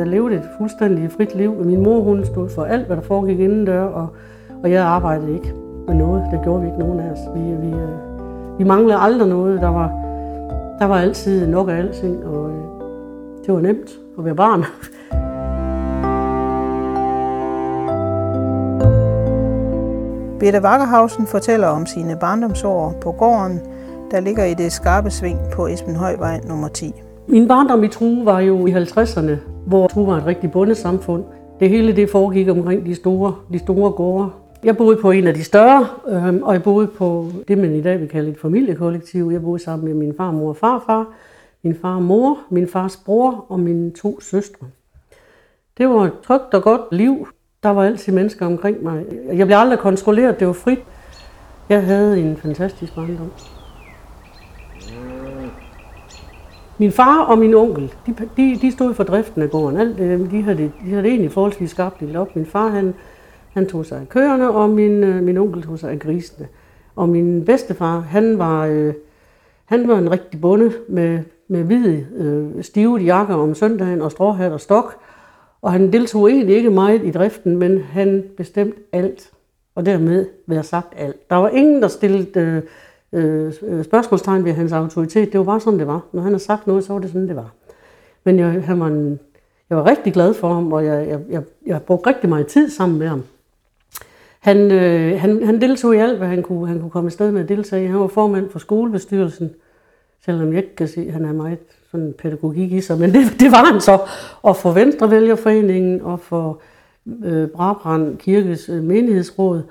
jeg levede et fuldstændig frit liv. Min mor hun stod for alt, hvad der foregik indendør, og, og jeg arbejdede ikke med noget. Det gjorde vi ikke nogen af os. Vi, vi, øh, vi manglede aldrig noget. Der var, der var altid nok af alting, og øh, det var nemt at være barn. Birte Vakkerhausen fortæller om sine barndomsår på gården, der ligger i det skarpe sving på Esbenhøjvej nummer 10. Min barndom i True var jo i 50'erne, hvor Tru var et rigtig bundesamfund. Det hele det foregik omkring de store, de store gårde. Jeg boede på en af de større, øh, og jeg boede på det, man i dag vil kalde et familiekollektiv. Jeg boede sammen med min far, mor og farfar, min far og mor, min fars bror og mine to søstre. Det var et trygt og godt liv. Der var altid mennesker omkring mig. Jeg blev aldrig kontrolleret, det var frit. Jeg havde en fantastisk barndom. Min far og min onkel, de, de, de stod for driften af gården. Alt, øh, de, havde det, de havde det egentlig forholdsvis skabt det op. Min far, han, han tog sig af køerne, og min, øh, min onkel tog sig af grisene. Og min bedstefar, han var, øh, han var en rigtig bonde med, med hvide, øh, stive jakker om søndagen og stråhat og stok. Og han deltog egentlig ikke meget i driften, men han bestemte alt. Og dermed være sagt alt. Der var ingen, der stillede øh, Øh, øh, spørgsmålstegn ved hans autoritet. Det var bare sådan, det var. Når han har sagt noget, så var det sådan, det var. Men jeg, han var en, jeg var rigtig glad for ham, og jeg, jeg, jeg, jeg brugte rigtig meget tid sammen med ham. Han, øh, han, han deltog i alt, hvad han kunne, han kunne komme afsted med at deltage Han var formand for skolebestyrelsen, selvom jeg ikke kan sige, at han er meget sådan pædagogik i sig, men det, det var han så. Og for Venstrevælgerforeningen og for øh, Brabrand Kirkes øh, menighedsråd.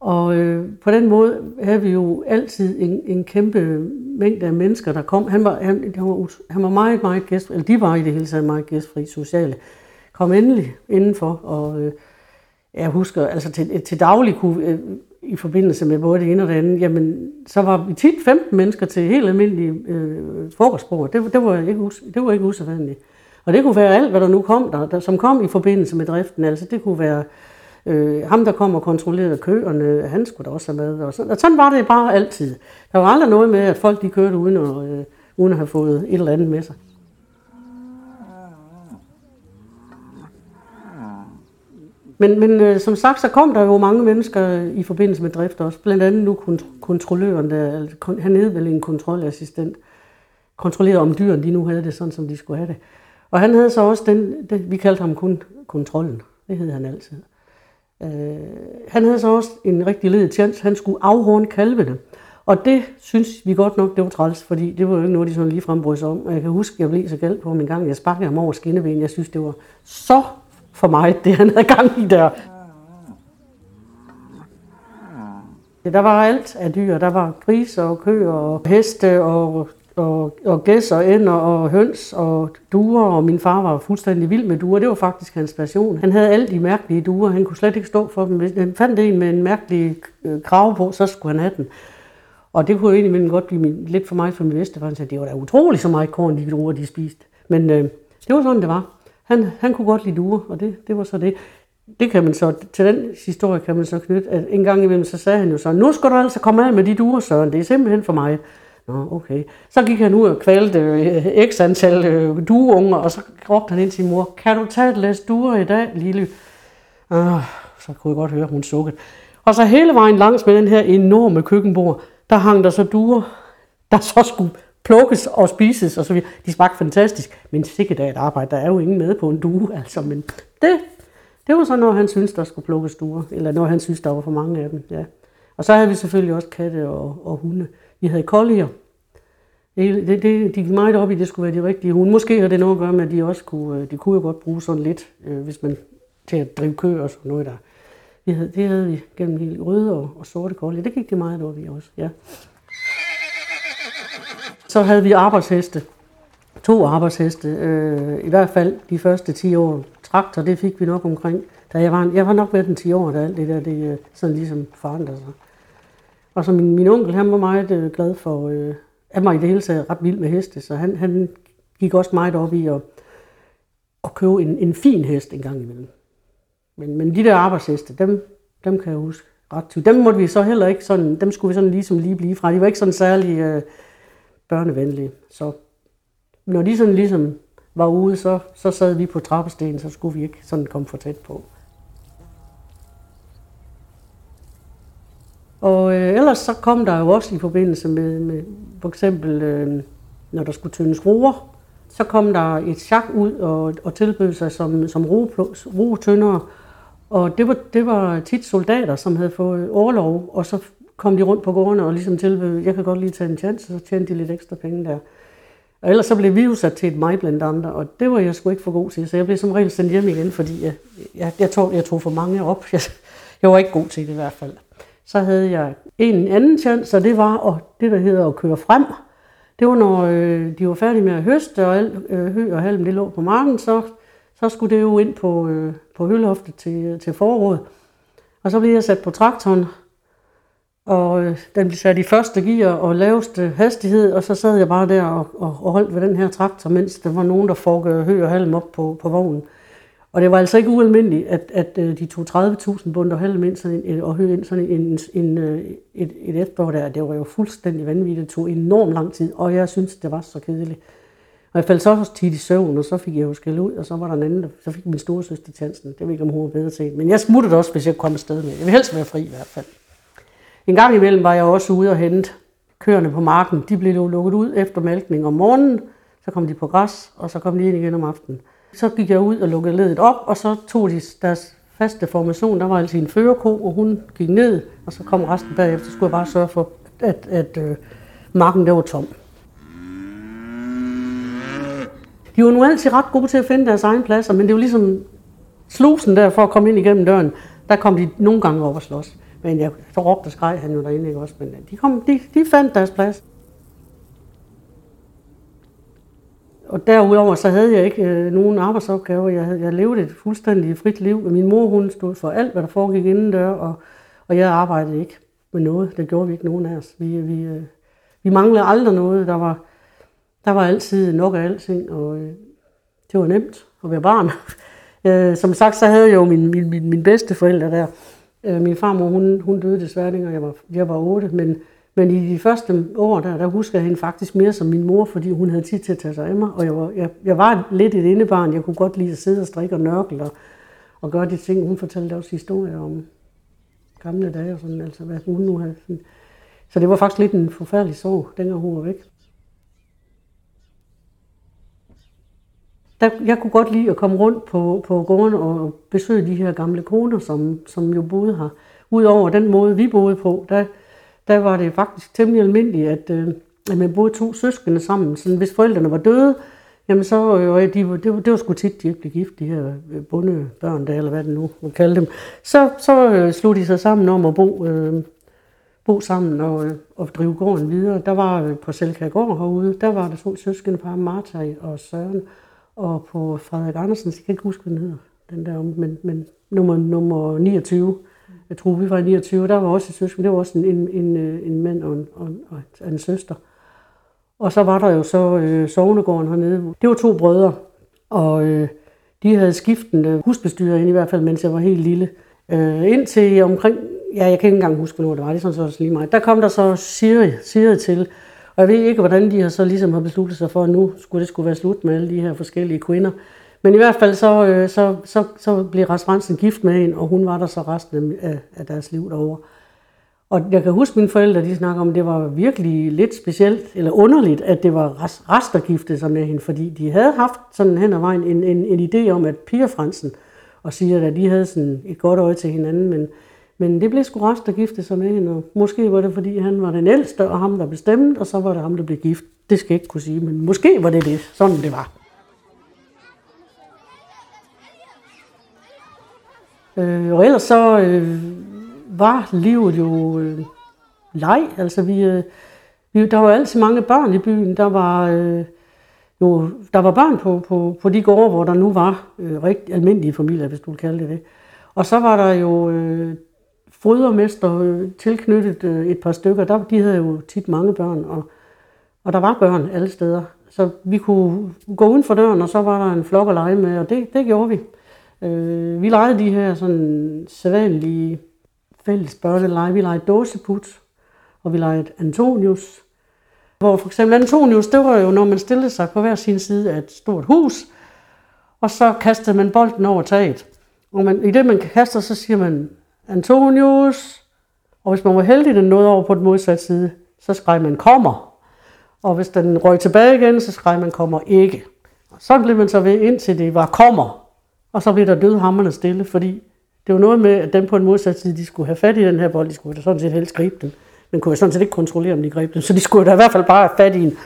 Og øh, på den måde havde vi jo altid en, en kæmpe mængde af mennesker, der kom. Han var, han, han var, han var meget, meget gæstfri, eller de var i det hele taget meget gæstfri sociale. Kom endelig indenfor, og øh, jeg husker, altså til, til daglig kunne, øh, i forbindelse med både det ene og det andet, jamen, så var vi tit 15 mennesker til helt almindelige øh, frokostbord. Det, det, var ikke, det var ikke usædvanligt. Og det kunne være alt, hvad der nu kom der, der, som kom i forbindelse med driften. Altså det kunne være øh, ham, der kom og kontrollerede køerne, han skulle da også have med. Og sådan, og sådan var det bare altid. Der var aldrig noget med, at folk de kørte uden at, øh, uden at have fået et eller andet med sig. Men, men øh, som sagt, så kom der jo mange mennesker i forbindelse med drift også. Blandt andet nu kont- kontrolløren, der, altså, han hed vel en kontrollassistent, kontrollerede om dyrene de nu havde det sådan, som de skulle have det. Og han havde så også den, det, vi kaldte ham kun kontrollen. Det hed han altid. Øh, han havde så også en rigtig ledig tjans. Han skulle afhorne kalvene. Og det synes vi godt nok, det var træls, fordi det var jo ikke noget, de sådan lige frembrød sig om. Og jeg kan huske, at jeg blev så galt på en gang. Jeg sparkede ham over skinneben. Jeg synes, det var så for mig, det han havde gang i der. Der var alt af dyr. Der var griser og køer og heste og, og, og gæs og ænder og høns og duer. Og min far var fuldstændig vild med duer. Det var faktisk hans passion. Han havde alle de mærkelige duer. Han kunne slet ikke stå for dem. Hvis han fandt en med en mærkelig øh, krav på, så skulle han have den. Og det kunne jo egentlig godt blive lidt for mig for min bedste, for han sagde, det var da utroligt så meget korn, de duer, de spiste. Men øh, det var sådan, det var. Han, han kunne godt lide duer, og det, det var så det. Det kan man så, til den historie kan man så knytte, at en gang imellem, så sagde han jo så, nu skal du altså komme af med de duer, Søren, det er simpelthen for mig. Nå, okay. Så gik han ud og kvalte øh, x antal øh, dueunger, og så råbte han ind til sin mor, kan du tage et læs duer i dag, lille? Ah, så kunne jeg godt høre, hun sukkede. Og så hele vejen langs med den her enorme køkkenbord, der hang der så duer, der så skulle plukkes og spises og så videre. De smagte fantastisk, men sikkert af et arbejde. Der er jo ingen med på en due, altså. Men det, det var så, når han synes der skulle plukkes duer, eller når han synes der var for mange af dem, ja. Og så havde vi selvfølgelig også katte og, og hunde. Vi havde kollier. Det, det, det, de gik meget op i, at det skulle være de rigtige hunde. Måske har det noget at gøre med, at de også kunne, øh, de kunne jo godt bruge sådan lidt, øh, hvis man til at drive køer og sådan noget der. Vi havde, det havde vi gennem hele røde og, og sorte kollier. Det gik det meget op i også, ja. Så havde vi arbejdsheste. To arbejdsheste. Øh, I hvert fald de første 10 år. Traktor, det fik vi nok omkring. Da jeg, var, jeg var nok med den 10 år, da alt det der det, øh, sådan ligesom forandrede sig. Og så min, min onkel, han var meget øh, glad for, øh, han mig i det hele taget ret vild med heste, så han, han gik også meget op i at, at købe en, en fin hest en gang imellem. Men, men de der arbejdsheste, dem, dem kan jeg huske ret tydeligt. Dem måtte vi så heller ikke sådan, dem skulle vi sådan ligesom lige blive fra. De var ikke sådan særlig øh, børnevenlige. Så når de sådan ligesom var ude, så, så sad vi på trappestenen, så skulle vi ikke sådan komme for tæt på. Og øh, ellers så kom der jo også i forbindelse med, med for eksempel, øh, når der skulle tyndes roer, så kom der et chak ud og, og tilbød sig som, som roetyndere. Og det var, det var tit soldater, som havde fået overlov, og så kom de rundt på gårdene og ligesom tilbød, jeg kan godt lige tage en chance, så tjente de lidt ekstra penge der. Og ellers så blev vi jo sat til et mig blandt andre, og det var jeg sgu ikke for god til, så jeg blev som regel sendt hjem igen, fordi jeg, jeg, jeg, tog, jeg tog for mange op. Jeg, jeg var ikke god til det i hvert fald. Så havde jeg en anden chance, og det var og det, der hedder at køre frem. Det var, når øh, de var færdige med at høste, og al, øh, hø og halm det lå på marken, så, så skulle det jo ind på, øh, på høloftet til, til foråret. Og så blev jeg sat på traktoren, og øh, den blev sat i første gear og laveste hastighed, og så sad jeg bare der og, og, og holdt ved den her traktor, mens der var nogen, der får hø og halm op på, på vognen. Og det var altså ikke ualmindeligt, at, at øh, de tog 30.000 bund og halm ind sådan en, øh, og hø ind sådan en, en, øh, et, et efterår der. Det var jo fuldstændig vanvittigt. Det tog enormt lang tid, og jeg synes, det var så kedeligt. Og jeg faldt så også tit i søvn, og så fik jeg jo skæld ud, og så var der en anden, der, så fik min store søster chancen. Det ved ikke, om hun var bedre til. Men jeg smuttede også, hvis jeg kom afsted med. Jeg vil helst være fri i hvert fald. En gang imellem var jeg også ude og hente køerne på marken. De blev jo lukket ud efter malkning om morgenen. Så kom de på græs, og så kom de ind igen om aftenen. Så gik jeg ud og lukkede ledet op, og så tog de deres faste formation. Der var altså en førerko, og hun gik ned, og så kom resten bagefter. Så skulle jeg bare sørge for, at, at øh, marken der var tom. De var nu altid ret gode til at finde deres egen pladser, men det var ligesom slusen der for at komme ind igennem døren. Der kom de nogle gange op og slås. Men jeg, så råbte og skreg han jo derinde, ikke også? Men øh, de, kom, de, de fandt deres plads. Og derudover så havde jeg ikke øh, nogen arbejdsopgaver. Jeg, havde, jeg levede et fuldstændig frit liv. Min mor hun stod for alt, hvad der foregik indendør, og, og jeg arbejdede ikke med noget. Det gjorde vi ikke nogen af os. Vi, vi, øh, vi manglede aldrig noget. Der var, der var altid nok af alting, og øh, det var nemt at være barn. øh, som sagt, så havde jeg jo min, min, min, min bedste forældre der. Øh, min farmor, hun, hun døde desværre, da jeg var, jeg var 8, men, men i de første år, der, der husker jeg hende faktisk mere som min mor, fordi hun havde tid til at tage sig af mig, og jeg var, jeg, jeg var lidt et indebarn. Jeg kunne godt lide at sidde og strikke og nørkle og, og gøre de ting. Hun fortalte også historier om gamle dage og sådan, altså hvad hun nu havde. Sådan. Så det var faktisk lidt en forfærdelig sorg, dengang hun var væk. der, jeg kunne godt lide at komme rundt på, på gården og besøge de her gamle koner, som, som jo boede her. Udover den måde, vi boede på, der, der var det faktisk temmelig almindeligt, at, øh, at man boede to søskende sammen. Så hvis forældrene var døde, jamen så, øh, de, det, var, det var sgu tit, de ikke blev gift, de her øh, bondebørn der, eller hvad det nu man kalde dem. Så, så øh, slog de sig sammen om at bo, øh, bo sammen og, øh, og drive gården videre. Der var øh, på Gård herude, der var der to søskende par, Martha og Søren. Og på Frederik Andersen, jeg kan ikke huske, hvad den hedder, den der, men, men nummer, nummer 29, jeg tror, vi var 29, der var også et søskende, det var også en, en, en, øh, en mand og en, og, og en søster. Og så var der jo så øh, sovnegården hernede. Det var to brødre, og øh, de havde skiftende husbestyrer ind i hvert fald, mens jeg var helt lille. Øh, indtil omkring, ja, jeg kan ikke engang huske, hvornår det var, det er sådan så lige meget. Der kom der så Siri, Siri til, og jeg ved ikke, hvordan de har så ligesom har besluttet sig for, at nu skulle det skulle være slut med alle de her forskellige kvinder. Men i hvert fald så, øh, så, så, så blev Ras gift med hende, og hun var der så resten af, af deres liv derovre. Og jeg kan huske, mine forældre de snakker om, at det var virkelig lidt specielt, eller underligt, at det var rester giftede sig med hende, fordi de havde haft sådan hen ad vejen en, en, en idé om, at Pia Fransen og siger, at de havde sådan et godt øje til hinanden, men men det blev sgu Rast, der giftede sig med hende, og måske var det, fordi han var den ældste, og ham, der bestemte, og så var det ham, der blev gift. Det skal jeg ikke kunne sige, men måske var det det. Sådan det var. Øh, og ellers så øh, var livet jo øh, leg. Altså vi, øh, vi, der var altid mange børn i byen. Der var, øh, jo, der var børn på, på, på de gårde, hvor der nu var øh, rigtig almindelige familier, hvis du vil kalde det det. Og så var der jo øh, fodermester øh, tilknyttet øh, et par stykker, der, de havde jo tit mange børn, og, og der var børn alle steder. Så vi kunne gå uden for døren, og så var der en flok at lege med, og det, det gjorde vi. Øh, vi legede de her sådan sædvanlige fælles børnelege. Vi legede dåseput, og vi legede Antonius. Hvor for eksempel Antonius, det var jo, når man stillede sig på hver sin side af et stort hus, og så kastede man bolden over taget. Og man, i det, man kaster, så siger man Antonius, og hvis man var heldig, den nåede over på den modsatte side, så skreg man kommer. Og hvis den røg tilbage igen, så skreg man kommer ikke. Og så blev man så ved, indtil det var kommer. Og så blev der dødhammerne stille, fordi det var noget med, at dem på en modsat side, de skulle have fat i den her bold, de skulle da sådan set helst gribe den. Men kunne sådan set ikke kontrollere, om de greb den, så de skulle da i hvert fald bare have fat i den.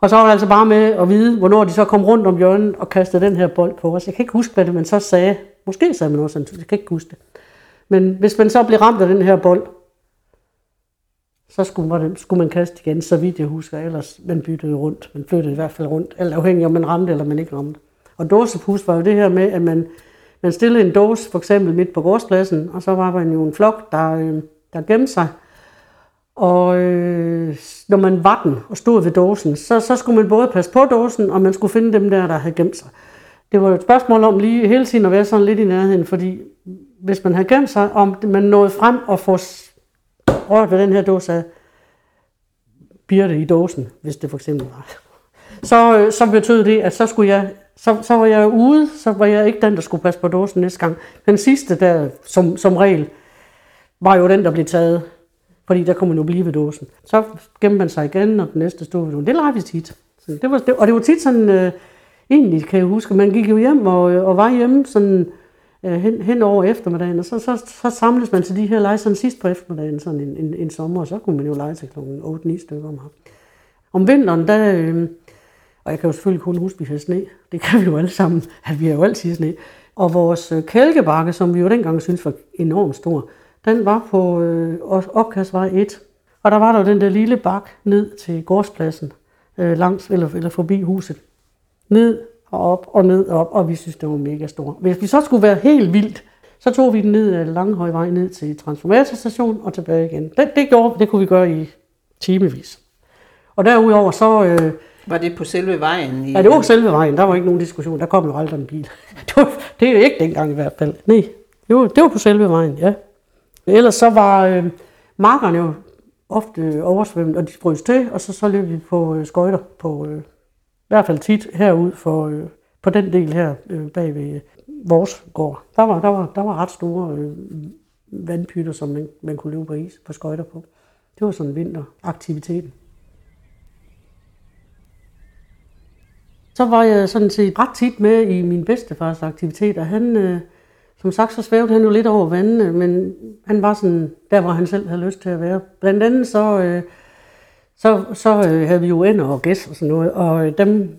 Og så var det altså bare med at vide, hvornår de så kom rundt om hjørnet og kastede den her bold på os. Jeg kan ikke huske, hvad det man så sagde. Måske sagde man også, jeg kan ikke huske det. Men hvis man så blev ramt af den her bold, så skulle man, skulle man kaste igen, så vidt jeg husker. Ellers man byttede rundt. Man flyttede i hvert fald rundt, eller afhængig om man ramte eller man ikke ramte. Og dåsepus var jo det her med, at man, man stillede en dåse for eksempel midt på gårdspladsen, og så var man jo en flok, der, øh, der gemte sig. Og øh, når man var den og stod ved dåsen, så, så skulle man både passe på dåsen, og man skulle finde dem der, der havde gemt sig. Det var jo et spørgsmål om lige hele tiden at være sådan lidt i nærheden, fordi hvis man havde gemt sig, om man nåede frem og få rørt ved den her dåse af birte i dåsen, hvis det for eksempel var. Så, øh, så betød det, at så skulle jeg så, så var jeg ude, så var jeg ikke den, der skulle passe på dåsen næste gang. Den sidste der, som, som regel, var jo den, der blev taget. Fordi der kunne man jo blive ved dåsen. Så gemte man sig igen, og den næste stod ved dåsen. Det lavede vi tit. Så det var, det, og det var tit sådan, øh, egentlig kan jeg huske, man gik jo hjem og, øh, og var hjemme sådan, øh, hen, hen over eftermiddagen, og så, så, så samles man til de her lege sådan sidst på eftermiddagen, sådan en, en, en sommer, og så kunne man jo lege til klokken 8-9 stykker om Om vinteren, der, øh, og jeg kan jo selvfølgelig kun huske, at vi havde sne. Det kan vi jo alle sammen, at vi har jo altid sne. Og vores øh, kælkebakke, som vi jo dengang synes var enormt stor, den var på øh, opkastvej 1. Og der var der jo den der lille bak ned til gårdspladsen, øh, langs eller, eller forbi huset. Ned og op og ned og op, og vi synes, det var mega stor. Hvis vi så skulle være helt vildt, så tog vi den ned af Langhøjvej ned til transformatorstation og tilbage igen. Det, det, gjorde, det kunne vi gøre i timevis. Og derudover så... Øh, var det på selve vejen? I... Ja, det var selve vejen. Der var ikke nogen diskussion. Der kom jo aldrig en bil. Det, var, det er ikke dengang i hvert fald. Nej, jo, det var på selve vejen, ja. Ellers så var øh, markerne jo ofte oversvømmet, og de frøs til, og så, så løb vi på øh, skøjter på, øh, i hvert fald tit herud for, øh, på den del her øh, bag ved øh, vores gård. Der var, der var, der var ret store øh, vandpytter, som man, man kunne løbe på is på skøjter på. Det var sådan vinteraktiviteten. Så var jeg sådan set ret tit med i min bedstefars aktiviteter. Han, øh, som sagt, så svævede han jo lidt over vandene, men han var sådan der, hvor han selv havde lyst til at være. Blandt andet så, øh, så, så øh, havde vi jo ender og gæs og sådan noget, og øh, dem,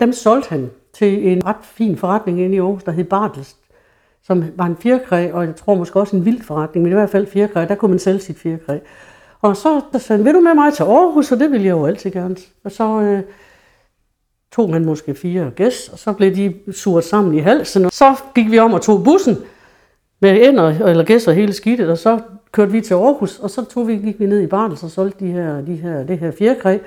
dem solgte han til en ret fin forretning inde i Aarhus, der hed Bartels, som var en fjerkræ, og jeg tror måske også en vild forretning, men i hvert fald fjerkræ, der kunne man sælge sit fjerkræ. Og så der sagde han, vil du med mig til Aarhus? Og det ville jeg jo altid gerne. Og så, øh, tog han måske fire gæs, og så blev de surt sammen i halsen. Og så gik vi om og tog bussen med ender eller gæs og hele skidtet, og så kørte vi til Aarhus, og så tog vi, gik vi ned i Bartels og solgte de her, de her, det her fjerkræ.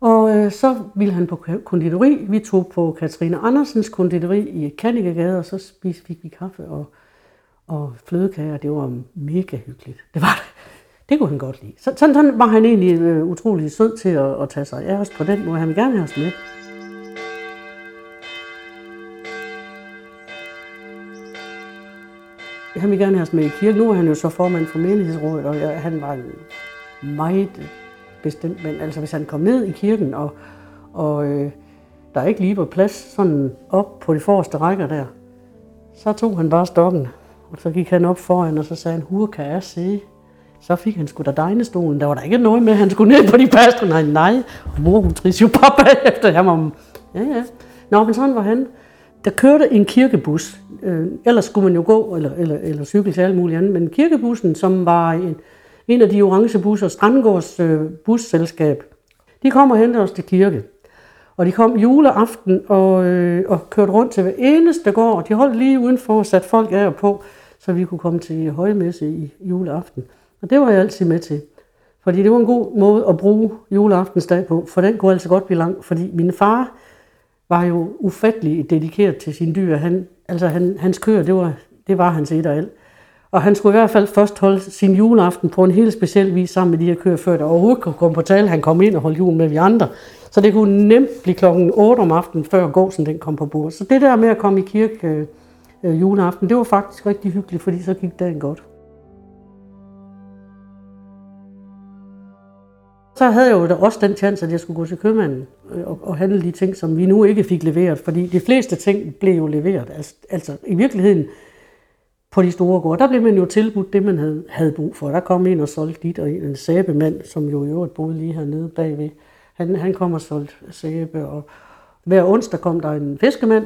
Og øh, så ville han på konditori. Vi tog på Katrine Andersens konditori i Kannikegade, og så spiste, fik vi kaffe og, og flødekager. Det var mega hyggeligt. Det var det. Det kunne han godt lide. Så, sådan, sådan var han egentlig øh, utrolig sød til at, at tage sig af os på den måde. Han ville gerne have os med. Han ville gerne have os med i kirke. Nu er han jo så formand for menighedsrådet, og jeg, han var en meget bestemt men Altså hvis han kom ned i kirken, og, og øh, der ikke lige var plads sådan op på de forreste rækker der, så tog han bare stokken, og så gik han op foran, og så sagde han, hur kan jeg se? Så fik han sgu da degnestolen. Der var der ikke noget med, at han skulle ned på de paster. Nej, nej. Og mor, hun triste jo bare bagefter. ham om. ja, ja. Nå, men sådan var han. Der kørte en kirkebus. Øh, ellers skulle man jo gå eller, eller, eller cykle til alt muligt andet. Men kirkebussen, som var en, en af de orange busser, Strandgårds øh, busselskab, de kom og hentede os til kirke. Og de kom juleaften og, øh, og kørte rundt til hver eneste gård. Og de holdt lige udenfor og satte folk af og på, så vi kunne komme til højmesse i juleaften. Og det var jeg altid med til. Fordi det var en god måde at bruge juleaftensdag på, for den kunne altså godt blive lang. Fordi min far, var jo ufattelig dedikeret til sine dyr. Han, altså han, hans køer, det var, det var hans et og alt. Og han skulle i hvert fald først holde sin juleaften på en helt speciel vis sammen med de her køer, før der overhovedet kunne komme på tale. Han kom ind og holdt jul med vi andre. Så det kunne nemt blive klokken 8 om aftenen, før gåsen den kom på bordet. Så det der med at komme i kirke øh, øh, juleaften, det var faktisk rigtig hyggeligt, fordi så gik dagen godt. Så havde jeg jo da også den chance, at jeg skulle gå til købmanden øh, og, og handle de ting, som vi nu ikke fik leveret. Fordi de fleste ting blev jo leveret. Altså, altså i virkeligheden på de store gårde, der blev man jo tilbudt det, man havde, havde brug for. Der kom en og solgte dit, og en sæbemand, som jo i øvrigt boede lige hernede bagved, han, han kom og solgte sæbe. Og hver onsdag kom der en fiskemand.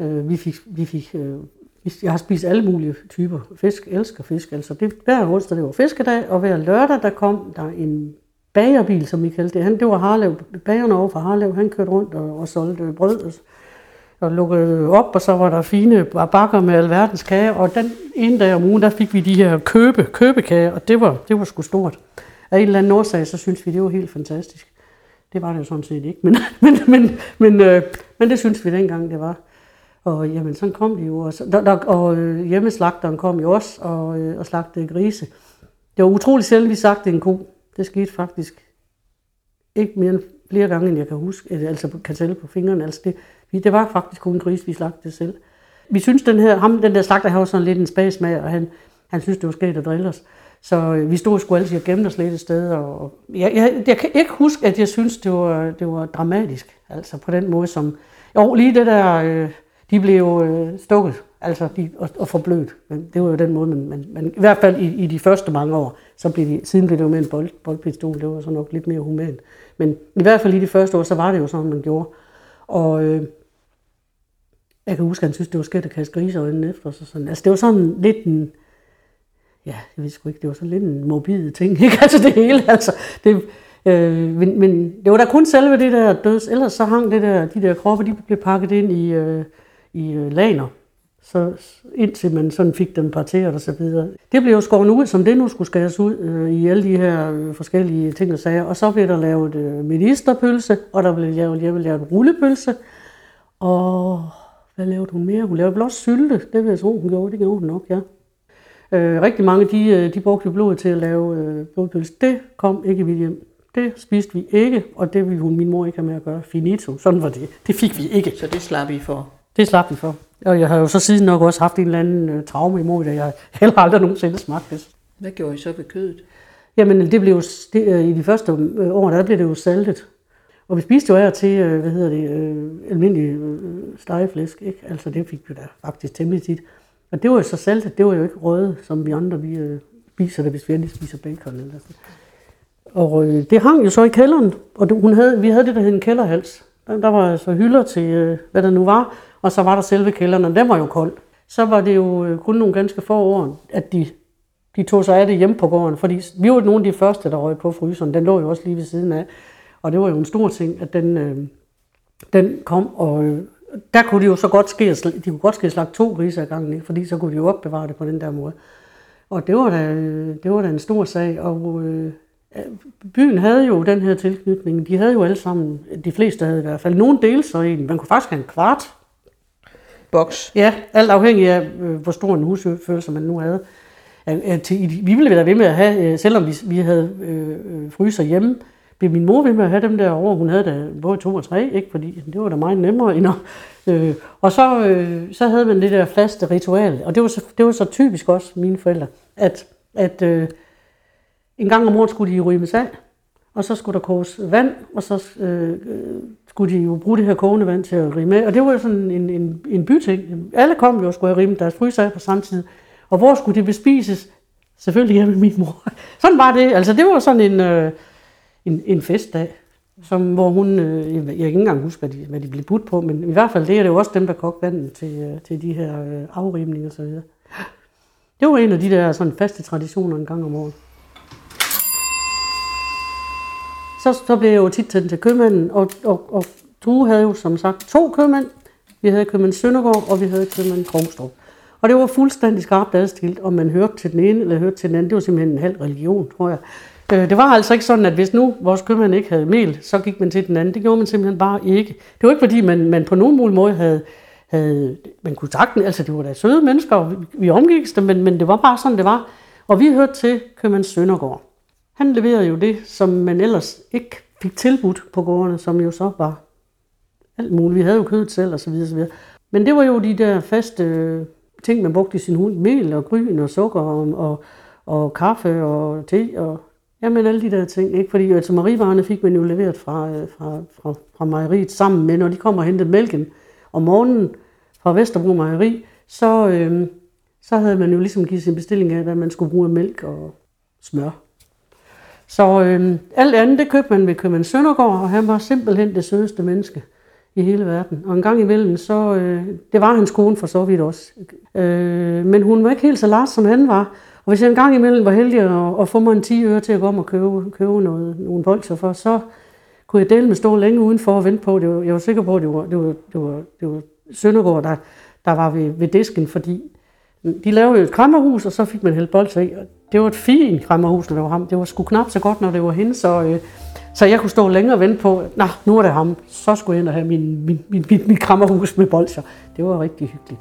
Øh, vi fik, vi fik øh, jeg har spist alle mulige typer fisk, elsker fisk. Altså det, hver onsdag det var fiskedag, og hver lørdag der kom der en bagerbil, som vi kaldte det. Han, det var Harlev, bagerne over fra Harlev, han kørte rundt og, og solgte brød og, og lukkede op, og så var der fine bakker med alverdens kager, og den ene dag om ugen, der fik vi de her købe, købekager, og det var, det var sgu stort. Af en eller anden årsag, så synes vi, det var helt fantastisk. Det var det jo sådan set ikke, men, men, men, men, øh, men det synes vi dengang, det var. Og jamen, sådan kom de jo også. Der, der, og øh, hjemmeslagteren kom jo også og, øh, og slagtede grise. Det var utroligt sjældent, vi sagte en ko. Det skete faktisk ikke mere end flere gange, end jeg kan huske, øh, altså kan tælle på fingrene. Altså det, det var faktisk kun en gris, vi slagtede selv. Vi synes, den, her, ham, den der slagter havde sådan lidt en spas og han, han synes, det var sket at drille os. Så øh, vi stod sgu altid og gemte os lidt et sted. Og jeg, jeg, jeg kan ikke huske, at jeg synes, det var, det var dramatisk. Altså på den måde, som... Jo, lige det der... Øh, de blev jo øh, stukket altså de, og, og forblødt. Men det var jo den måde, man, man, man i hvert fald i, i de første mange år, så blev de, siden blev det jo med en bold, boldpistol, det var så nok lidt mere humant. Men i hvert fald i de første år, så var det jo sådan, man gjorde. Og øh, jeg kan huske, at han synes, det var skært at kaste griseøjnene efter sig. Sådan. Altså det var sådan lidt en, ja, jeg ved sgu ikke, det var sådan lidt en morbid ting, ikke? Altså det hele, altså. Det, øh, men, men det var da kun selve det der døds, ellers så hang det der, de der kroppe, de blev pakket ind i, øh, i øh, laner så indtil man sådan fik dem parteret og så videre. Det blev jo skåret ud, som det nu skulle skæres ud øh, i alle de her øh, forskellige ting og sager. Og så blev der lavet øh, ministerpølse, og der blev lavet, jeg lavet rullepølse. Og hvad lavede hun mere? Hun lavede blot sylte. Det vil jeg tro, hun gjorde. Det gjorde hun nok, ja. Øh, rigtig mange, de, øh, de brugte blodet til at lave øh, blodpølse. Det kom ikke i mit hjem. Det spiste vi ikke, og det ville hun, min mor ikke have med at gøre. Finito. Sådan var det. Det fik vi ikke. Så det slap I for? Det slap vi for. Og jeg har jo så siden nok også haft en eller anden øh, traume imod det. Jeg heller aldrig nogensinde smagt det. Hvad gjorde I så ved kødet? Jamen, det blev jo, det, øh, i de første øh, år, der blev det jo saltet. Og vi spiste jo af til, øh, hvad hedder det, øh, almindelig øh, stegeflæsk, ikke? Altså, det fik vi da faktisk temmelig tit. Og det var jo så saltet, det var jo ikke røde, som vi andre, vi øh, spiser det, hvis vi endelig spiser bacon eller sådan. Og øh, det hang jo så i kælderen, og det, hun havde, vi havde det, der hed en kælderhals. Øh, der, var altså hylder til, øh, hvad der nu var, og så var der selve kælderen, og den var jo kold. Så var det jo øh, kun nogle ganske få år, at de, de tog sig af det hjemme på gården, fordi vi var nogle af de første, der røg på fryseren. Den lå jo også lige ved siden af. Og det var jo en stor ting, at den, øh, den kom, og øh, der kunne de jo så godt ske, de kunne godt ske slagt to grise ad gangen, ikke? fordi så kunne de jo opbevare det på den der måde. Og det var da, det var da en stor sag, og øh, byen havde jo den her tilknytning. De havde jo alle sammen, de fleste havde i hvert fald, nogen dele så en. Man kunne faktisk have en kvart boks. Ja, alt afhængig af, øh, hvor stor en husfølelse man nu havde. Vi ville være ved med at have, øh, selvom vi, havde øh, fryser hjemme, blev min mor ved med at have dem der over. Hun havde da både to og tre, ikke? fordi det var da meget nemmere. End at, øh, og så, øh, så havde man det der faste ritual, og det var så, det var så typisk også mine forældre, at, at øh, en gang om året skulle de rymes af, og så skulle der koges vand, og så øh, skulle de jo bruge det her kogende vand til at rime af. Og det var jo sådan en, en, en byting. Alle kom jo og skulle have rimet deres fryser på samme tid. Og hvor skulle det bespises? Selvfølgelig hjemme med min mor. Sådan var det. Altså det var sådan en, øh, en, en festdag, som, hvor hun, øh, jeg kan ikke engang huske, hvad de, hvad de blev budt på, men i hvert fald det er det jo også dem, der kogte vandet til, øh, til de her øh, afrimninger og så videre. Det var en af de der sådan faste traditioner en gang om året. Så, så blev jeg jo tit tændt til købmanden, og, og, og du havde jo som sagt to købmænd. Vi havde købmand Søndergaard, og vi havde købmand Krogstrup. Og det var fuldstændig skarpt adskilt, om man hørte til den ene eller hørte til den anden. Det var simpelthen en halv religion, tror jeg. Øh, det var altså ikke sådan, at hvis nu vores købmand ikke havde mel, så gik man til den anden. Det gjorde man simpelthen bare ikke. Det var ikke fordi, man, man på nogen mulig måde havde, havde, man kunne sagtens, altså det var da søde mennesker, og vi, vi omgik dem, men, men det var bare sådan, det var. Og vi hørte til købmand Søndergaard. Han leverede jo det, som man ellers ikke fik tilbudt på gårdene, som jo så var alt muligt. Vi havde jo kødet selv og så videre. Men det var jo de der faste øh, ting, man brugte i sin hund. Mel og gryn og sukker og, og, og kaffe og te og jamen alle de der ting. Ikke? Fordi altså, marivarerne fik man jo leveret fra, øh, fra, fra, fra mejeriet sammen med, når de kommer og hentede mælken om morgenen fra Vesterbro Mejeri, så, øh, så havde man jo ligesom givet sin bestilling af, hvad man skulle bruge af mælk og smør. Så øh, alt andet, det købte man ved købmand Søndergaard, og han var simpelthen det sødeste menneske i hele verden. Og en gang imellem, så, øh, det var hans kone for så vidt også. Øh, men hun var ikke helt så lars, som han var. Og hvis jeg en gang imellem var heldig at, at få mig en 10 øre til at gå om og købe, købe noget, nogle bolcher for, så kunne jeg dele med stå længe udenfor og vente på. Det var, jeg var sikker på, at det var, det var, det var, det var Søndergaard, der, der var ved, ved disken, fordi de lavede jo et krammerhus, og så fik man hældt bolcher i. Og det var et fint krammerhus, når det var ham. Det var sgu knap så godt, når det var hende, så, øh, så jeg kunne stå længere og vente på, at nu er det ham. Så skulle jeg ind og have min, min, min, min, min krammerhus med bolcher. Det var rigtig hyggeligt.